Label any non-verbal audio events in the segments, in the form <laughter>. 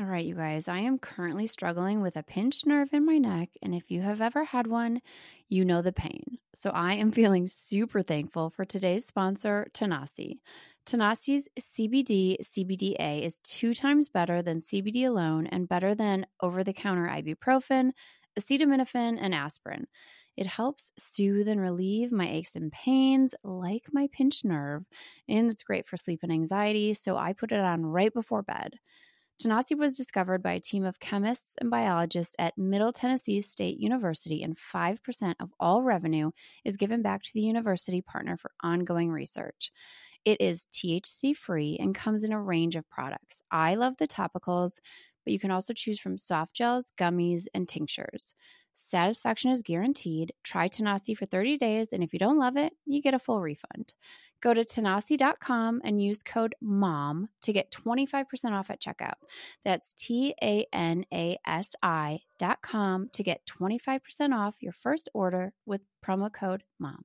All right, you guys, I am currently struggling with a pinched nerve in my neck. And if you have ever had one, you know the pain. So I am <laughs> feeling super thankful for today's sponsor, Tanasi. Tanasi's CBD CBDA is two times better than CBD alone and better than over the counter ibuprofen, acetaminophen, and aspirin. It helps soothe and relieve my aches and pains, like my pinched nerve, and it's great for sleep and anxiety. So I put it on right before bed. Tanasi was discovered by a team of chemists and biologists at Middle Tennessee State University, and 5% of all revenue is given back to the university partner for ongoing research. It is THC free and comes in a range of products. I love the topicals, but you can also choose from soft gels, gummies, and tinctures. Satisfaction is guaranteed. Try Tanasi for 30 days, and if you don't love it, you get a full refund. Go to tanasi.com and use code MOM to get 25% off at checkout. That's T A N A S I.com to get 25% off your first order with promo code MOM.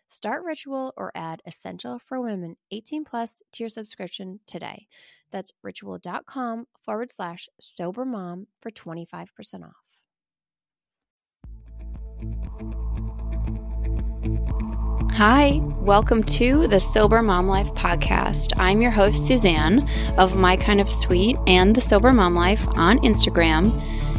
Start Ritual or add Essential for Women 18 Plus to your subscription today. That's ritual.com forward slash sober mom for 25% off. Hi, welcome to the Sober Mom Life podcast. I'm your host, Suzanne of My Kind of Sweet and the Sober Mom Life on Instagram.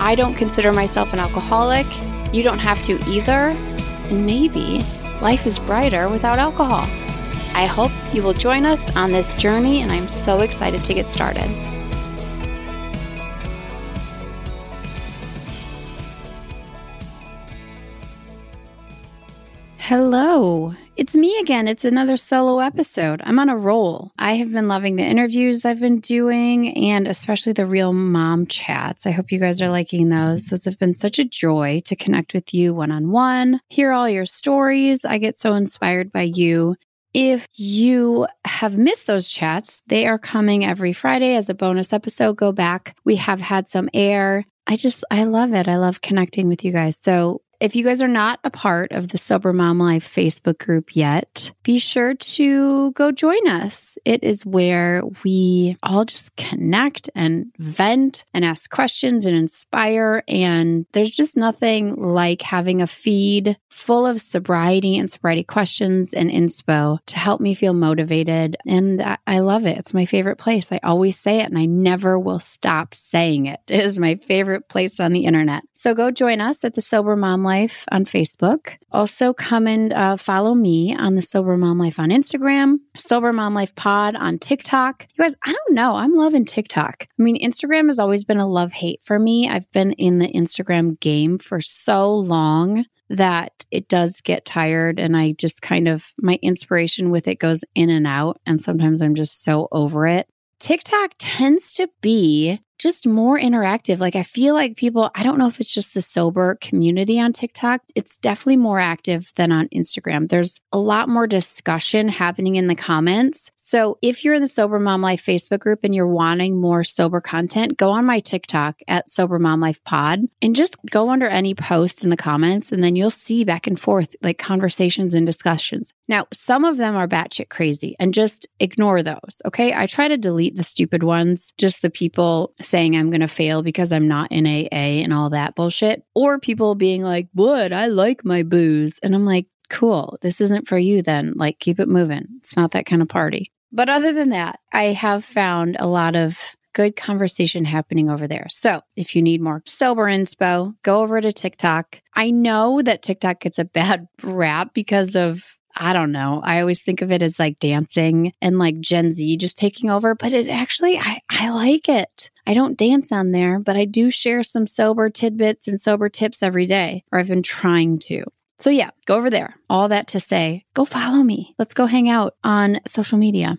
I don't consider myself an alcoholic. You don't have to either. And maybe life is brighter without alcohol. I hope you will join us on this journey, and I'm so excited to get started. Hello, it's me again. It's another solo episode. I'm on a roll. I have been loving the interviews I've been doing and especially the real mom chats. I hope you guys are liking those. Those have been such a joy to connect with you one on one, hear all your stories. I get so inspired by you. If you have missed those chats, they are coming every Friday as a bonus episode. Go back. We have had some air. I just, I love it. I love connecting with you guys. So if you guys are not a part of the Sober Mom Life Facebook group yet, be sure to go join us. It is where we all just connect and vent and ask questions and inspire. And there's just nothing like having a feed full of sobriety and sobriety questions and inspo to help me feel motivated. And I love it. It's my favorite place. I always say it and I never will stop saying it. <laughs> It is my favorite place on the internet. So go join us at the Sober Mom Life on Facebook. Also, come and uh, follow me on the Sober Mom Life on Instagram, Sober Mom Life Pod on TikTok. You guys, I don't know. I'm loving TikTok. I mean, Instagram has always been a love hate for me. I've been in the Instagram game for so long that it does get tired and I just kind of my inspiration with it goes in and out and sometimes I'm just so over it. TikTok tends to be just more interactive. Like I feel like people, I don't know if it's just the sober community on TikTok. It's definitely more active than on Instagram. There's a lot more discussion happening in the comments. So if you're in the Sober Mom Life Facebook group and you're wanting more sober content, go on my TikTok at Sober Mom Life Pod and just go under any post in the comments and then you'll see back and forth like conversations and discussions. Now, some of them are batshit crazy and just ignore those. Okay. I try to delete the stupid ones, just the people saying I'm going to fail because I'm not in AA and all that bullshit, or people being like, What? I like my booze. And I'm like, Cool. This isn't for you then. Like, keep it moving. It's not that kind of party. But other than that, I have found a lot of good conversation happening over there. So if you need more sober inspo, go over to TikTok. I know that TikTok gets a bad <laughs> rap because of I don't know. I always think of it as like dancing and like Gen Z just taking over, but it actually, I, I like it. I don't dance on there, but I do share some sober tidbits and sober tips every day, or I've been trying to. So, yeah, go over there. All that to say, go follow me. Let's go hang out on social media.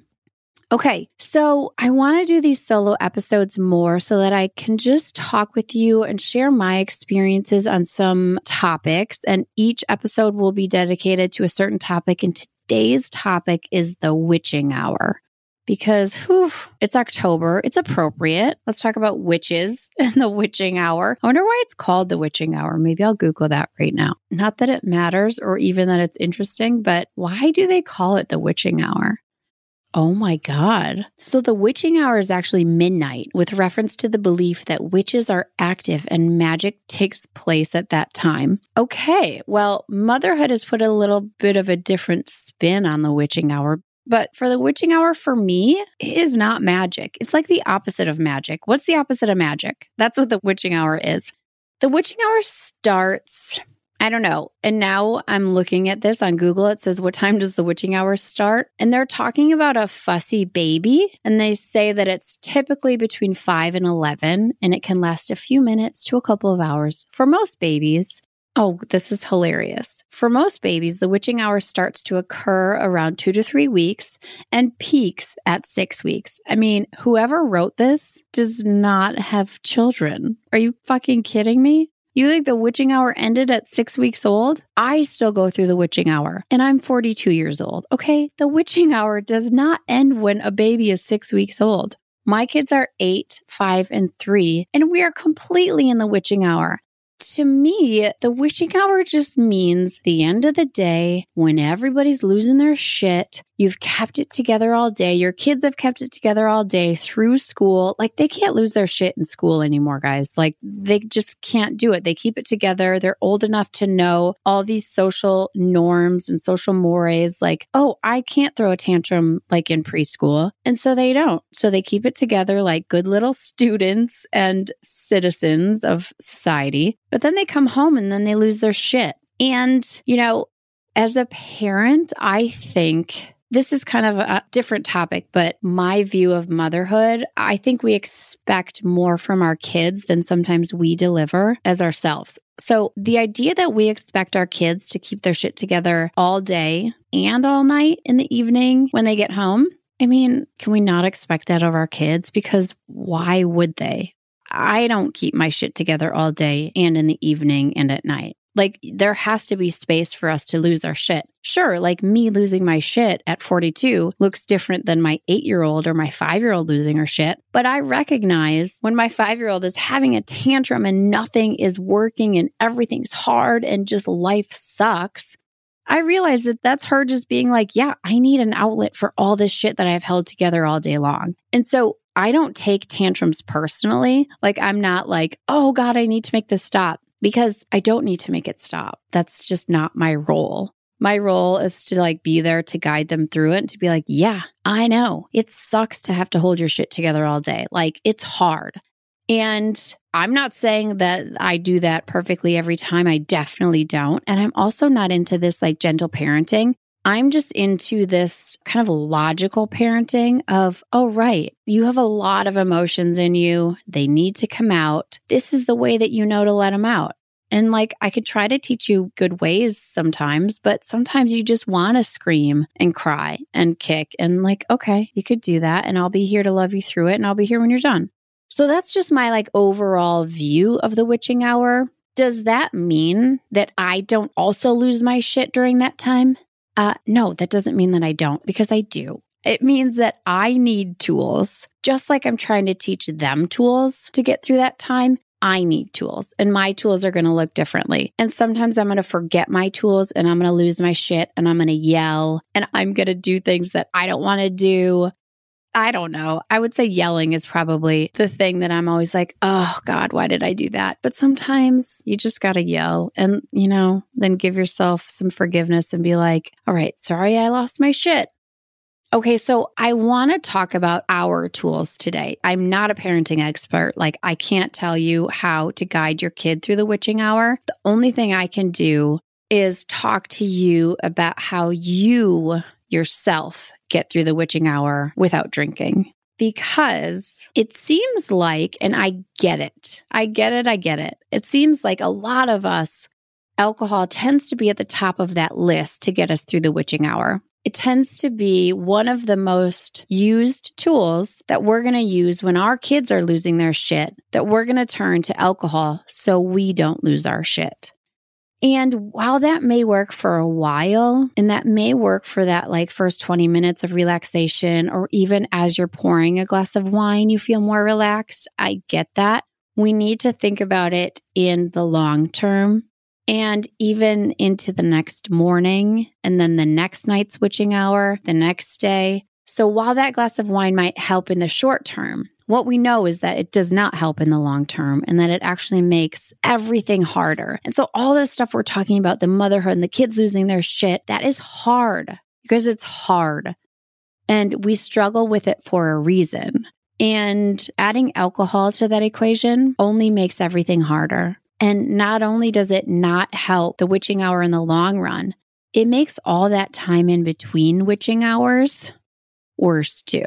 Okay, so I want to do these solo episodes more so that I can just talk with you and share my experiences on some topics. And each episode will be dedicated to a certain topic. And today's topic is the witching hour because whew, it's October. It's appropriate. Let's talk about witches <laughs> and the witching hour. I wonder why it's called the witching hour. Maybe I'll Google that right now. Not that it matters or even that it's interesting, but why do they call it the witching hour? Oh my God. So the witching hour is actually midnight with reference to the belief that witches are active and magic takes place at that time. Okay, well, motherhood has put a little bit of a different spin on the witching hour. But for the witching hour, for me, it is not magic. It's like the opposite of magic. What's the opposite of magic? That's what the witching hour is. The witching hour starts I don't know. And now I'm looking at this on Google. It says, What time does the witching hour start? And they're talking about a fussy baby. And they say that it's typically between 5 and 11, and it can last a few minutes to a couple of hours for most babies. Oh, this is hilarious. For most babies, the witching hour starts to occur around two to three weeks and peaks at six weeks. I mean, whoever wrote this does not have children. Are you fucking kidding me? You think the witching hour ended at six weeks old? I still go through the witching hour and I'm 42 years old. Okay. The witching hour does not end when a baby is six weeks old. My kids are eight, five, and three, and we are completely in the witching hour to me, the witching hour just means the end of the day when everybody's losing their shit. You've kept it together all day. Your kids have kept it together all day through school. Like they can't lose their shit in school anymore, guys. Like they just can't do it. They keep it together. They're old enough to know all these social norms and social mores. Like, oh, I can't throw a tantrum like in preschool. And so they don't. So they keep it together like good little students and citizens of society. But then they come home and then they lose their shit. And, you know, as a parent, I think this is kind of a different topic, but my view of motherhood, I think we expect more from our kids than sometimes we deliver as ourselves. So the idea that we expect our kids to keep their shit together all day and all night in the evening when they get home, I mean, can we not expect that of our kids? Because why would they? I don't keep my shit together all day and in the evening and at night. Like, there has to be space for us to lose our shit. Sure, like me losing my shit at 42 looks different than my eight year old or my five year old losing her shit. But I recognize when my five year old is having a tantrum and nothing is working and everything's hard and just life sucks. I realize that that's her just being like, yeah, I need an outlet for all this shit that I've held together all day long. And so I don't take tantrums personally. Like, I'm not like, oh God, I need to make this stop because I don't need to make it stop. That's just not my role. My role is to like be there to guide them through it and to be like, yeah, I know it sucks to have to hold your shit together all day. Like, it's hard. And I'm not saying that I do that perfectly every time. I definitely don't. And I'm also not into this like gentle parenting. I'm just into this kind of logical parenting of, oh, right, you have a lot of emotions in you. They need to come out. This is the way that you know to let them out. And like, I could try to teach you good ways sometimes, but sometimes you just want to scream and cry and kick. And like, okay, you could do that. And I'll be here to love you through it. And I'll be here when you're done. So that's just my like overall view of the witching hour. Does that mean that I don't also lose my shit during that time? Uh, no, that doesn't mean that I don't because I do. It means that I need tools, just like I'm trying to teach them tools to get through that time. I need tools and my tools are going to look differently. And sometimes I'm going to forget my tools and I'm going to lose my shit and I'm going to yell and I'm going to do things that I don't want to do. I don't know. I would say yelling is probably the thing that I'm always like, oh God, why did I do that? But sometimes you just got to yell and, you know, then give yourself some forgiveness and be like, all right, sorry, I lost my shit. Okay, so I want to talk about our tools today. I'm not a parenting expert. Like, I can't tell you how to guide your kid through the witching hour. The only thing I can do is talk to you about how you yourself get through the witching hour without drinking. Because it seems like, and I get it, I get it, I get it. It seems like a lot of us, alcohol tends to be at the top of that list to get us through the witching hour. It tends to be one of the most used tools that we're going to use when our kids are losing their shit, that we're going to turn to alcohol so we don't lose our shit. And while that may work for a while, and that may work for that like first 20 minutes of relaxation, or even as you're pouring a glass of wine, you feel more relaxed. I get that. We need to think about it in the long term and even into the next morning, and then the next night switching hour, the next day. So while that glass of wine might help in the short term, what we know is that it does not help in the long term and that it actually makes everything harder. And so, all this stuff we're talking about, the motherhood and the kids losing their shit, that is hard because it's hard. And we struggle with it for a reason. And adding alcohol to that equation only makes everything harder. And not only does it not help the witching hour in the long run, it makes all that time in between witching hours worse too.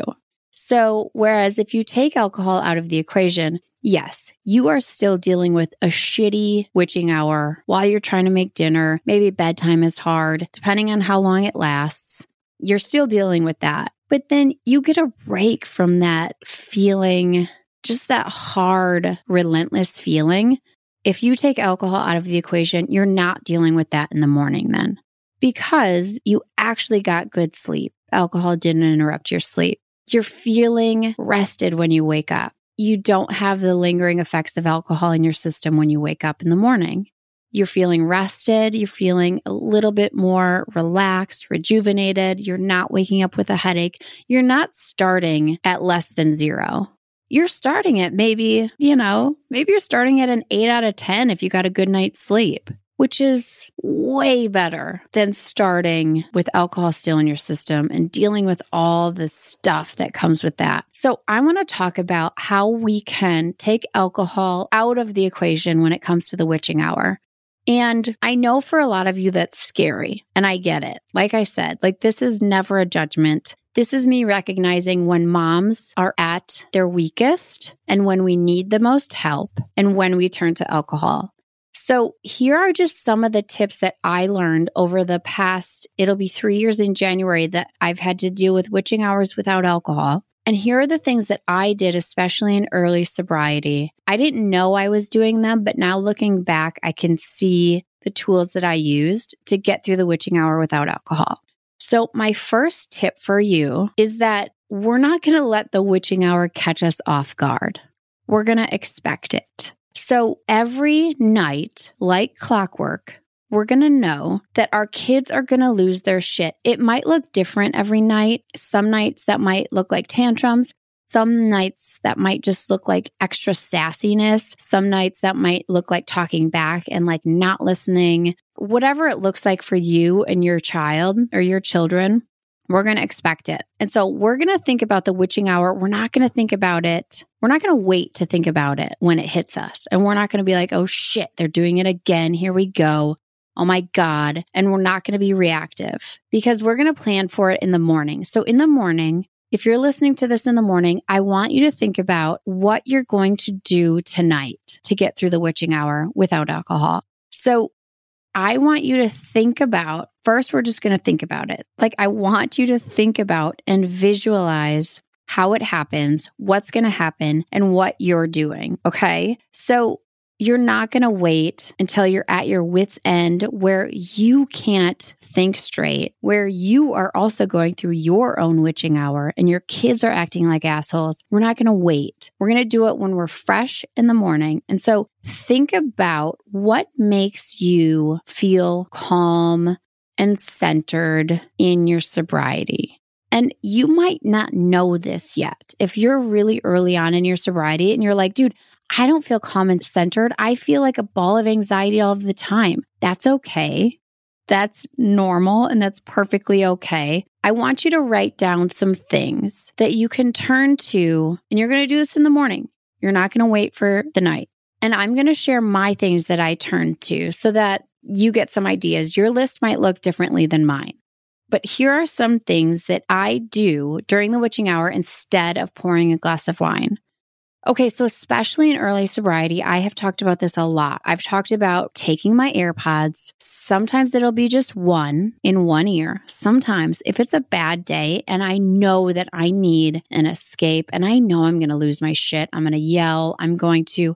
So, whereas if you take alcohol out of the equation, yes, you are still dealing with a shitty witching hour while you're trying to make dinner. Maybe bedtime is hard, depending on how long it lasts. You're still dealing with that. But then you get a break from that feeling, just that hard, relentless feeling. If you take alcohol out of the equation, you're not dealing with that in the morning then because you actually got good sleep. Alcohol didn't interrupt your sleep. You're feeling rested when you wake up. You don't have the lingering effects of alcohol in your system when you wake up in the morning. You're feeling rested. You're feeling a little bit more relaxed, rejuvenated. You're not waking up with a headache. You're not starting at less than zero. You're starting at maybe, you know, maybe you're starting at an eight out of 10 if you got a good night's sleep which is way better than starting with alcohol still in your system and dealing with all the stuff that comes with that. So, I want to talk about how we can take alcohol out of the equation when it comes to the witching hour. And I know for a lot of you that's scary, and I get it. Like I said, like this is never a judgment. This is me recognizing when moms are at their weakest and when we need the most help and when we turn to alcohol. So, here are just some of the tips that I learned over the past, it'll be three years in January that I've had to deal with witching hours without alcohol. And here are the things that I did, especially in early sobriety. I didn't know I was doing them, but now looking back, I can see the tools that I used to get through the witching hour without alcohol. So, my first tip for you is that we're not going to let the witching hour catch us off guard. We're going to expect it. So every night, like clockwork, we're going to know that our kids are going to lose their shit. It might look different every night. Some nights that might look like tantrums. Some nights that might just look like extra sassiness. Some nights that might look like talking back and like not listening. Whatever it looks like for you and your child or your children, we're going to expect it. And so we're going to think about the witching hour. We're not going to think about it. We're not going to wait to think about it when it hits us. And we're not going to be like, oh shit, they're doing it again. Here we go. Oh my God. And we're not going to be reactive because we're going to plan for it in the morning. So in the morning, if you're listening to this in the morning, I want you to think about what you're going to do tonight to get through the witching hour without alcohol. So I want you to think about first, we're just going to think about it. Like, I want you to think about and visualize how it happens, what's going to happen, and what you're doing. Okay. So you're not going to wait until you're at your wits' end where you can't think straight, where you are also going through your own witching hour and your kids are acting like assholes. We're not going to wait. We're going to do it when we're fresh in the morning. And so think about what makes you feel calm and centered in your sobriety. And you might not know this yet. If you're really early on in your sobriety and you're like, dude, I don't feel calm and centered. I feel like a ball of anxiety all of the time. That's okay. That's normal and that's perfectly okay. I want you to write down some things that you can turn to, and you're going to do this in the morning. You're not going to wait for the night. And I'm going to share my things that I turn to so that you get some ideas. Your list might look differently than mine. But here are some things that I do during the witching hour instead of pouring a glass of wine. Okay, so especially in early sobriety, I have talked about this a lot. I've talked about taking my AirPods. Sometimes it'll be just one in one ear. Sometimes, if it's a bad day and I know that I need an escape and I know I'm going to lose my shit, I'm going to yell, I'm going to,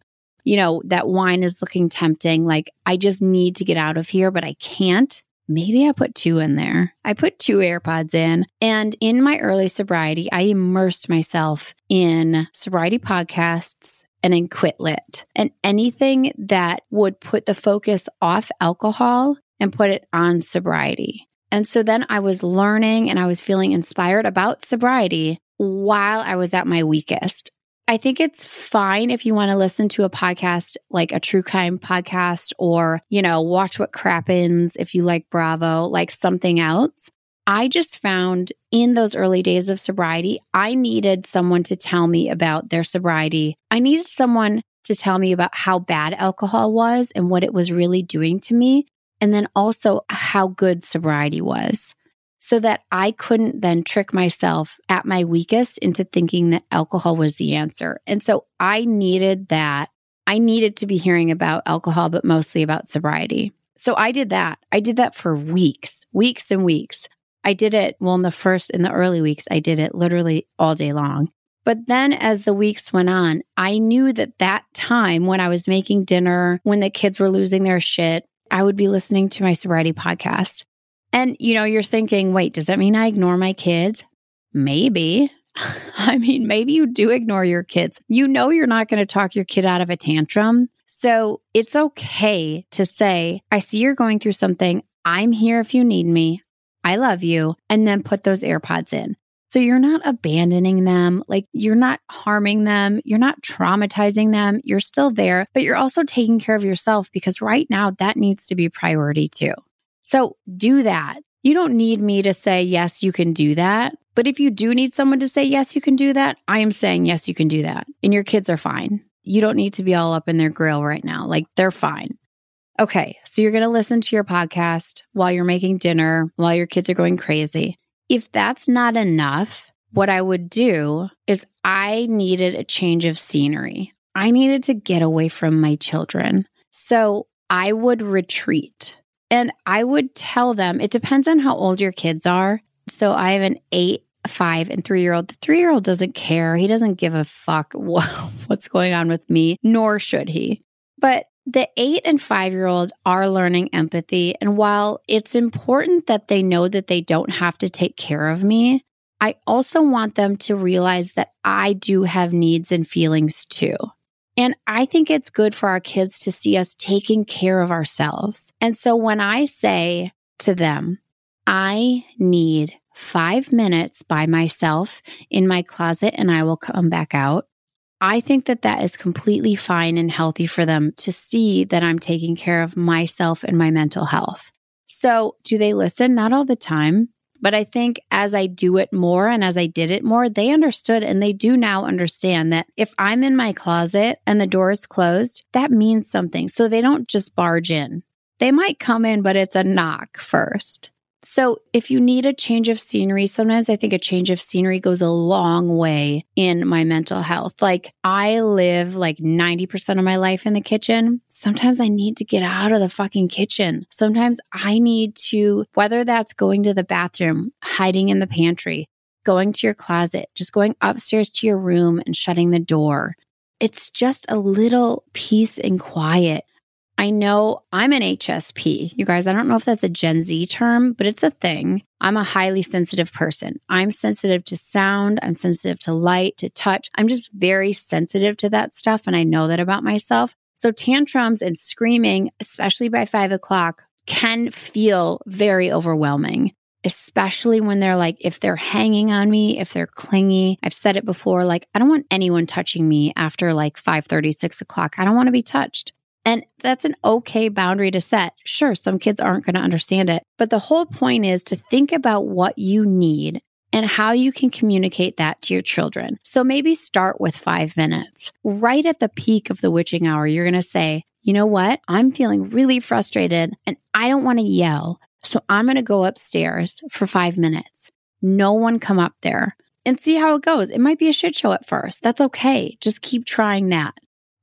you know, that wine is looking tempting. Like I just need to get out of here, but I can't maybe I put two in there. I put two AirPods in. And in my early sobriety, I immersed myself in sobriety podcasts and in Quit Lit and anything that would put the focus off alcohol and put it on sobriety. And so then I was learning and I was feeling inspired about sobriety while I was at my weakest. I think it's fine if you want to listen to a podcast like a true crime podcast or, you know, watch what crappens if you like Bravo, like something else. I just found in those early days of sobriety, I needed someone to tell me about their sobriety. I needed someone to tell me about how bad alcohol was and what it was really doing to me. And then also how good sobriety was so that I couldn't then trick myself at my weakest into thinking that alcohol was the answer. And so I needed that. I needed to be hearing about alcohol, but mostly about sobriety. So I did that. I did that for weeks, weeks and weeks. I did it, well, in the first, in the early weeks, I did it literally all day long. But then as the weeks went on, I knew that that time when I was making dinner, when the kids were losing their shit, I would be listening to my sobriety podcast. And, you know, you're thinking, wait, does that mean I ignore my kids? Maybe. <laughs> I mean, maybe you do ignore your kids. You know, you're not going to talk your kid out of a tantrum. So it's okay to say, I see you're going through something. I'm here if you need me. I love you. And then put those AirPods in. So you're not abandoning them. Like you're not harming them. You're not traumatizing them. You're still there, but you're also taking care of yourself because right now that needs to be priority too. So do that. You don't need me to say, yes, you can do that. But if you do need someone to say, yes, you can do that, I am saying, yes, you can do that. And your kids are fine. You don't need to be all up in their grill right now. Like they're fine. Okay. So you're going to listen to your podcast while you're making dinner, while your kids are going crazy. If that's not enough, what I would do is I needed a change of scenery. I needed to get away from my children. So I would retreat. And I would tell them, it depends on how old your kids are. So I have an eight, five, and three year old. The three year old doesn't care. He doesn't give a fuck <laughs> what's going on with me, nor should he. But the eight and five year old are learning empathy. And while it's important that they know that they don't have to take care of me, I also want them to realize that I do have needs and feelings too. And I think it's good for our kids to see us taking care of ourselves. And so when I say to them, I need five minutes by myself in my closet and I will come back out. I think that that is completely fine and healthy for them to see that I'm taking care of myself and my mental health. So, do they listen? Not all the time. But I think as I do it more and as I did it more, they understood and they do now understand that if I'm in my closet and the door is closed, that means something. So they don't just barge in. They might come in, but it's a knock first. So, if you need a change of scenery, sometimes I think a change of scenery goes a long way in my mental health. Like, I live like 90% of my life in the kitchen. Sometimes I need to get out of the fucking kitchen. Sometimes I need to, whether that's going to the bathroom, hiding in the pantry, going to your closet, just going upstairs to your room and shutting the door. It's just a little peace and quiet. I know I'm an HSP. You guys, I don't know if that's a Gen Z term, but it's a thing. I'm a highly sensitive person. I'm sensitive to sound. I'm sensitive to light, to touch. I'm just very sensitive to that stuff. And I know that about myself. So tantrums and screaming, especially by five o'clock, can feel very overwhelming especially when they're like, if they're hanging on me, if they're clingy. I've said it before, like, I don't want anyone touching me after like 5 30, 6 o'clock. I don't want to be touched. And that's an okay boundary to set. Sure, some kids aren't going to understand it, but the whole point is to think about what you need and how you can communicate that to your children. So maybe start with five minutes. Right at the peak of the witching hour, you're going to say, you know what? I'm feeling really frustrated and I don't want to yell. So I'm going to go upstairs for five minutes. No one come up there and see how it goes. It might be a shit show at first. That's okay. Just keep trying that.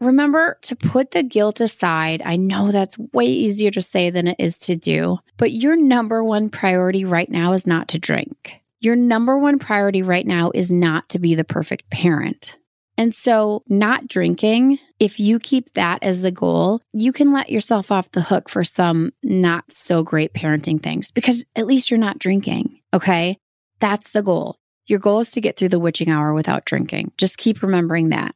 Remember to put the guilt aside. I know that's way easier to say than it is to do, but your number one priority right now is not to drink. Your number one priority right now is not to be the perfect parent. And so, not drinking, if you keep that as the goal, you can let yourself off the hook for some not so great parenting things because at least you're not drinking. Okay. That's the goal. Your goal is to get through the witching hour without drinking. Just keep remembering that.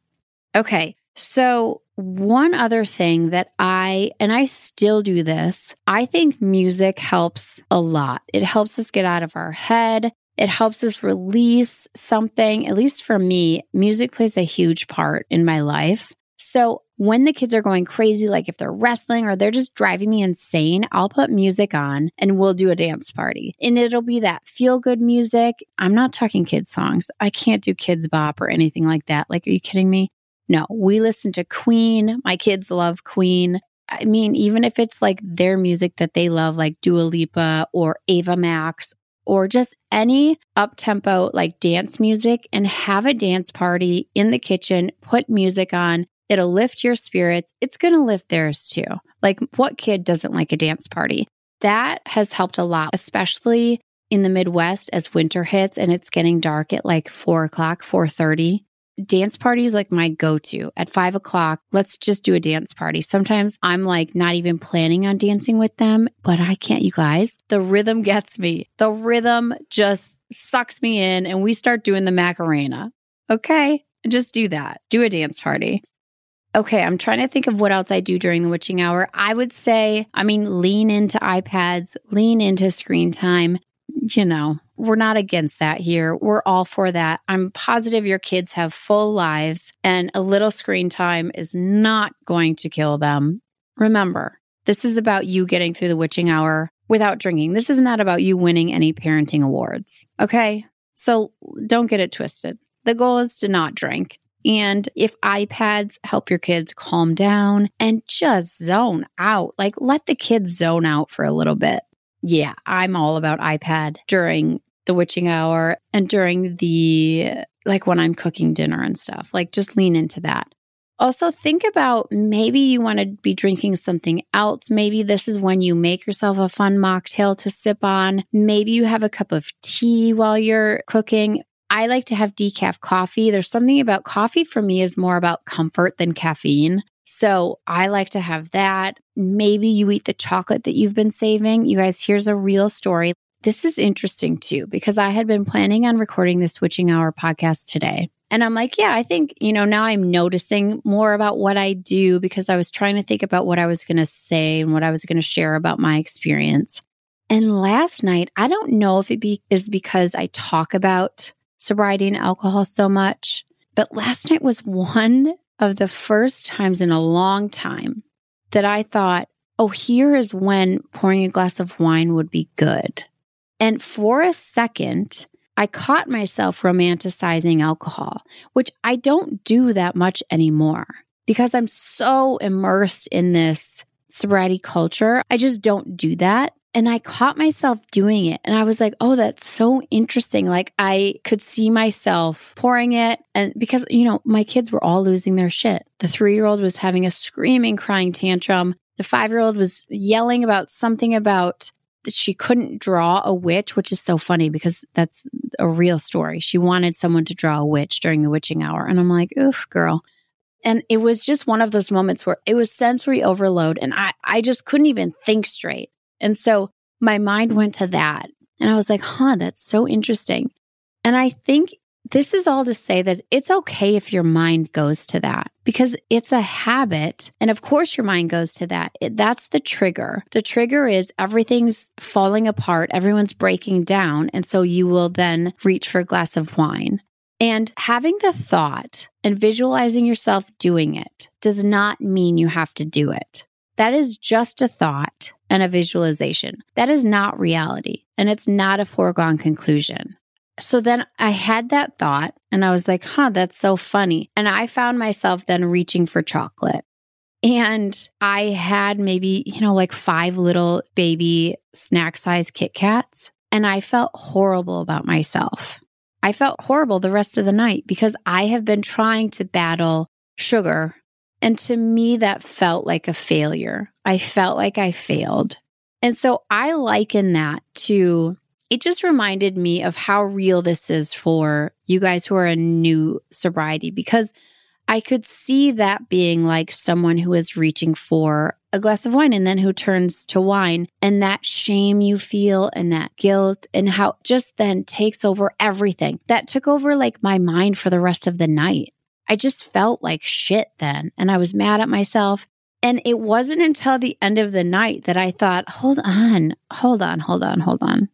Okay. So, one other thing that I, and I still do this, I think music helps a lot. It helps us get out of our head. It helps us release something. At least for me, music plays a huge part in my life. So when the kids are going crazy, like if they're wrestling or they're just driving me insane, I'll put music on and we'll do a dance party. And it'll be that feel good music. I'm not talking kids' songs. I can't do Kidz Bop or anything like that. Like, are you kidding me? No, we listen to Queen. My kids love Queen. I mean, even if it's like their music that they love, like Dua Lipa or Ava Max or just any up tempo like dance music and have a dance party in the kitchen, put music on. It'll lift your spirits. It's going to lift theirs too. Like, what kid doesn't like a dance party? That has helped a lot, especially in the Midwest as winter hits and it's getting dark at like four o'clock, 4.30 dance parties like my go to at five o'clock. Let's just do a dance party. Sometimes I'm like not even planning on dancing with them, but I can't, you guys. The rhythm gets me. The rhythm just sucks me in, and we start doing the Macarena. Okay. Just do that. Do a dance party. Okay, I'm trying to think of what else I do during the witching hour. I would say, I mean, lean into iPads, lean into screen time. You know, we're not against that here. We're all for that. I'm positive your kids have full lives and a little screen time is not going to kill them. Remember, this is about you getting through the witching hour without drinking. This is not about you winning any parenting awards. Okay. So don't get it twisted. The goal is to not drink. And if iPads help your kids calm down and just zone out, like let the kids zone out for a little bit. Yeah, I'm all about iPad during the witching hour and during the like when I'm cooking dinner and stuff. Like just lean into that. Also, think about maybe you want to be drinking something else. Maybe this is when you make yourself a fun mocktail to sip on. Maybe you have a cup of tea while you're cooking. I like to have decaf coffee. There's something about coffee for me is more about comfort than caffeine. So I like to have that. Maybe you eat the chocolate that you've been saving. You guys, here's a real story. This is interesting too, because I had been planning on recording the Switching Hour podcast today. And I'm like, yeah, I think, you know, now I'm noticing more about what I do because I was trying to think about what I was going to say and what I was going to share about my experience. And last night, I don't know if it be, is because I talk about sobriety and alcohol so much, but last night was one of the first times in a long time that I thought, oh, here is when pouring a glass of wine would be good. And for a second, I caught myself romanticizing alcohol, which I don't do that much anymore because I'm so immersed in this sobriety culture. I just don't do that. And I caught myself doing it. And I was like, oh, that's so interesting. Like I could see myself pouring it. And because, you know, my kids were all losing their shit. The three year old was having a screaming, crying tantrum. The five year old was yelling about something about she couldn't draw a witch, which is so funny because that's a real story. She wanted someone to draw a witch during the witching hour. And I'm like, oof, girl. And it was just one of those moments where it was sensory overload and I, I just couldn't even think straight. And so my mind went to that. And I was like, huh, that's so interesting. And I think this is all to say that it's okay if your mind goes to that because it's a habit. And of course, your mind goes to that. It, that's the trigger. The trigger is everything's falling apart, everyone's breaking down. And so you will then reach for a glass of wine. And having the thought and visualizing yourself doing it does not mean you have to do it. That is just a thought and a visualization. That is not reality. And it's not a foregone conclusion. So then I had that thought and I was like, huh, that's so funny. And I found myself then reaching for chocolate. And I had maybe, you know, like five little baby snack size Kit Kats. And I felt horrible about myself. I felt horrible the rest of the night because I have been trying to battle sugar. And to me, that felt like a failure. I felt like I failed. And so I liken that to it just reminded me of how real this is for you guys who are in new sobriety because I could see that being like someone who is reaching for a glass of wine and then who turns to wine and that shame you feel and that guilt and how just then takes over everything. That took over like my mind for the rest of the night. I just felt like shit then and I was mad at myself. And it wasn't until the end of the night that I thought, hold on, hold on, hold on, hold on.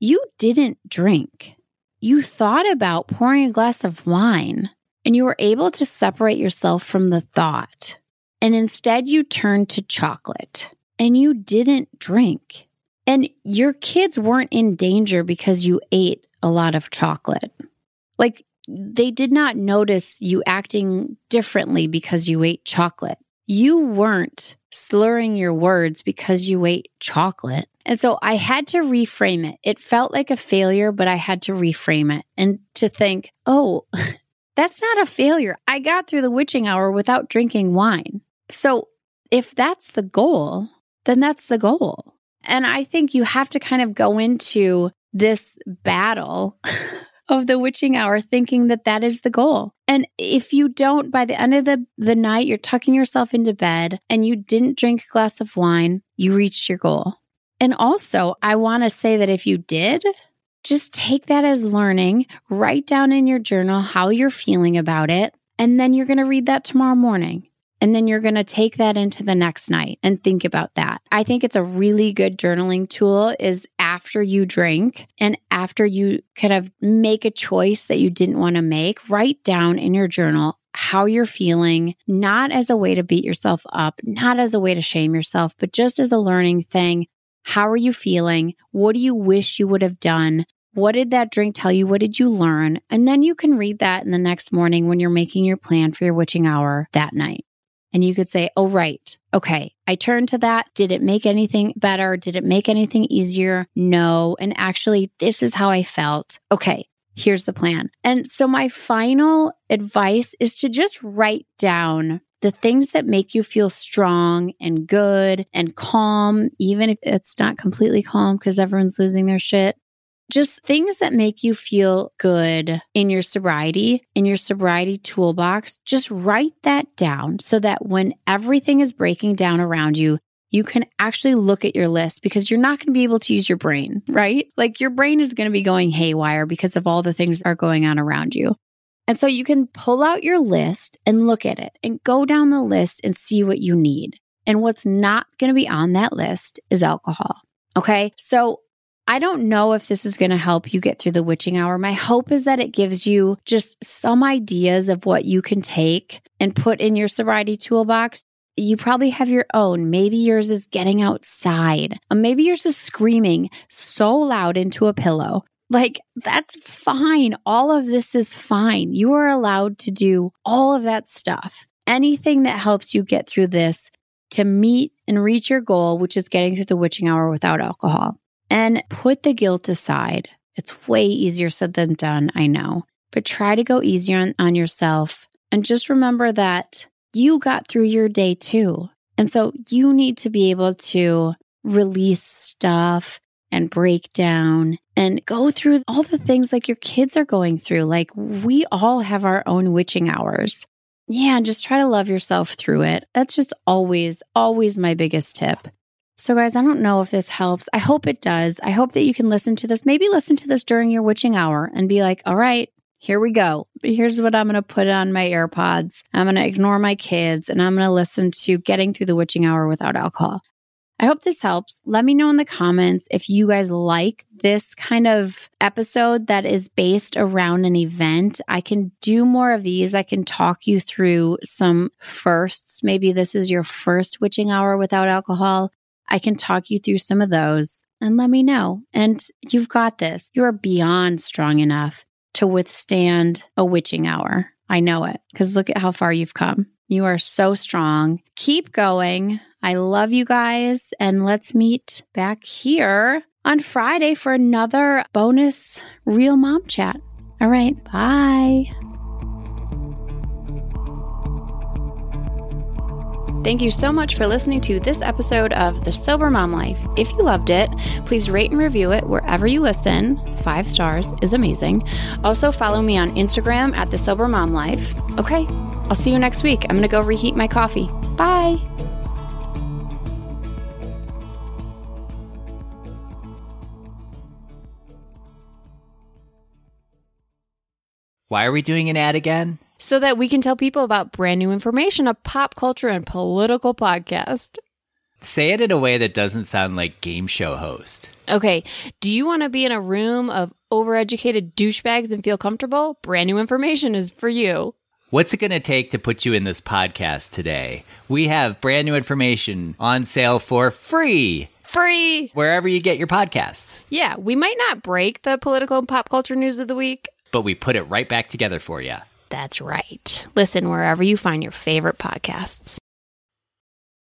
You didn't drink. You thought about pouring a glass of wine and you were able to separate yourself from the thought. And instead, you turned to chocolate and you didn't drink. And your kids weren't in danger because you ate a lot of chocolate. Like they did not notice you acting differently because you ate chocolate. You weren't slurring your words because you ate chocolate. And so I had to reframe it. It felt like a failure, but I had to reframe it and to think, oh, <laughs> that's not a failure. I got through the witching hour without drinking wine. So if that's the goal, then that's the goal. And I think you have to kind of go into this battle <laughs> of the witching hour thinking that that is the goal. And if you don't, by the end of the, the night, you're tucking yourself into bed and you didn't drink a glass of wine, you reached your goal. And also, I want to say that if you did, just take that as learning, write down in your journal how you're feeling about it, and then you're going to read that tomorrow morning. And then you're going to take that into the next night and think about that. I think it's a really good journaling tool is after you drink and after you kind of make a choice that you didn't want to make, write down in your journal how you're feeling, not as a way to beat yourself up, not as a way to shame yourself, but just as a learning thing. How are you feeling? What do you wish you would have done? What did that drink tell you? What did you learn? And then you can read that in the next morning when you're making your plan for your witching hour that night. And you could say, oh, right. Okay. I turned to that. Did it make anything better? Did it make anything easier? No. And actually, this is how I felt. Okay. Here's the plan. And so my final advice is to just write down the things that make you feel strong and good and calm, even if it's not completely calm because everyone's losing their shit. Just things that make you feel good in your sobriety, in your sobriety toolbox. Just write that down so that when everything is breaking down around you, you can actually look at your list because you're not going to be able to use your brain, right? Like your brain is going to be going haywire because of all the things that are going on around you. And so you can pull out your list and look at it and go down the list and see what you need. And what's not going to be on that list is alcohol. Okay. So I don't know if this is going to help you get through the witching hour. My hope is that it gives you just some ideas of what you can take and put in your sobriety toolbox. You probably have your own. Maybe yours is getting outside. Um, maybe yours is screaming so loud into a pillow. Like, that's fine. All of this is fine. You are allowed to do all of that stuff. Anything that helps you get through this to meet and reach your goal, which is getting through the witching hour without alcohol. And put the guilt aside. It's way easier said than done, I know, but try to go easier on, on yourself. And just remember that you got through your day too. And so you need to be able to release stuff and break down and go through all the things like your kids are going through. Like we all have our own witching hours. Yeah, and just try to love yourself through it. That's just always, always my biggest tip. So, guys, I don't know if this helps. I hope it does. I hope that you can listen to this. Maybe listen to this during your witching hour and be like, all right, here we go. Here's what I'm going to put on my AirPods. I'm going to ignore my kids and I'm going to listen to Getting Through the Witching Hour Without Alcohol. I hope this helps. Let me know in the comments if you guys like this kind of episode that is based around an event. I can do more of these. I can talk you through some firsts. Maybe this is your first witching hour without alcohol. I can talk you through some of those and let me know. And you've got this. You are beyond strong enough to withstand a witching hour. I know it because look at how far you've come. You are so strong. Keep going. I love you guys. And let's meet back here on Friday for another bonus Real Mom Chat. All right. Bye. Thank you so much for listening to this episode of The Sober Mom Life. If you loved it, please rate and review it wherever you listen. Five stars is amazing. Also, follow me on Instagram at The Sober Mom Life. Okay, I'll see you next week. I'm going to go reheat my coffee. Bye. Why are we doing an ad again? So that we can tell people about brand new information, a pop culture and political podcast. Say it in a way that doesn't sound like game show host. Okay. Do you want to be in a room of overeducated douchebags and feel comfortable? Brand new information is for you. What's it going to take to put you in this podcast today? We have brand new information on sale for free. Free. Wherever you get your podcasts. Yeah, we might not break the political and pop culture news of the week, but we put it right back together for you. That's right. Listen wherever you find your favorite podcasts.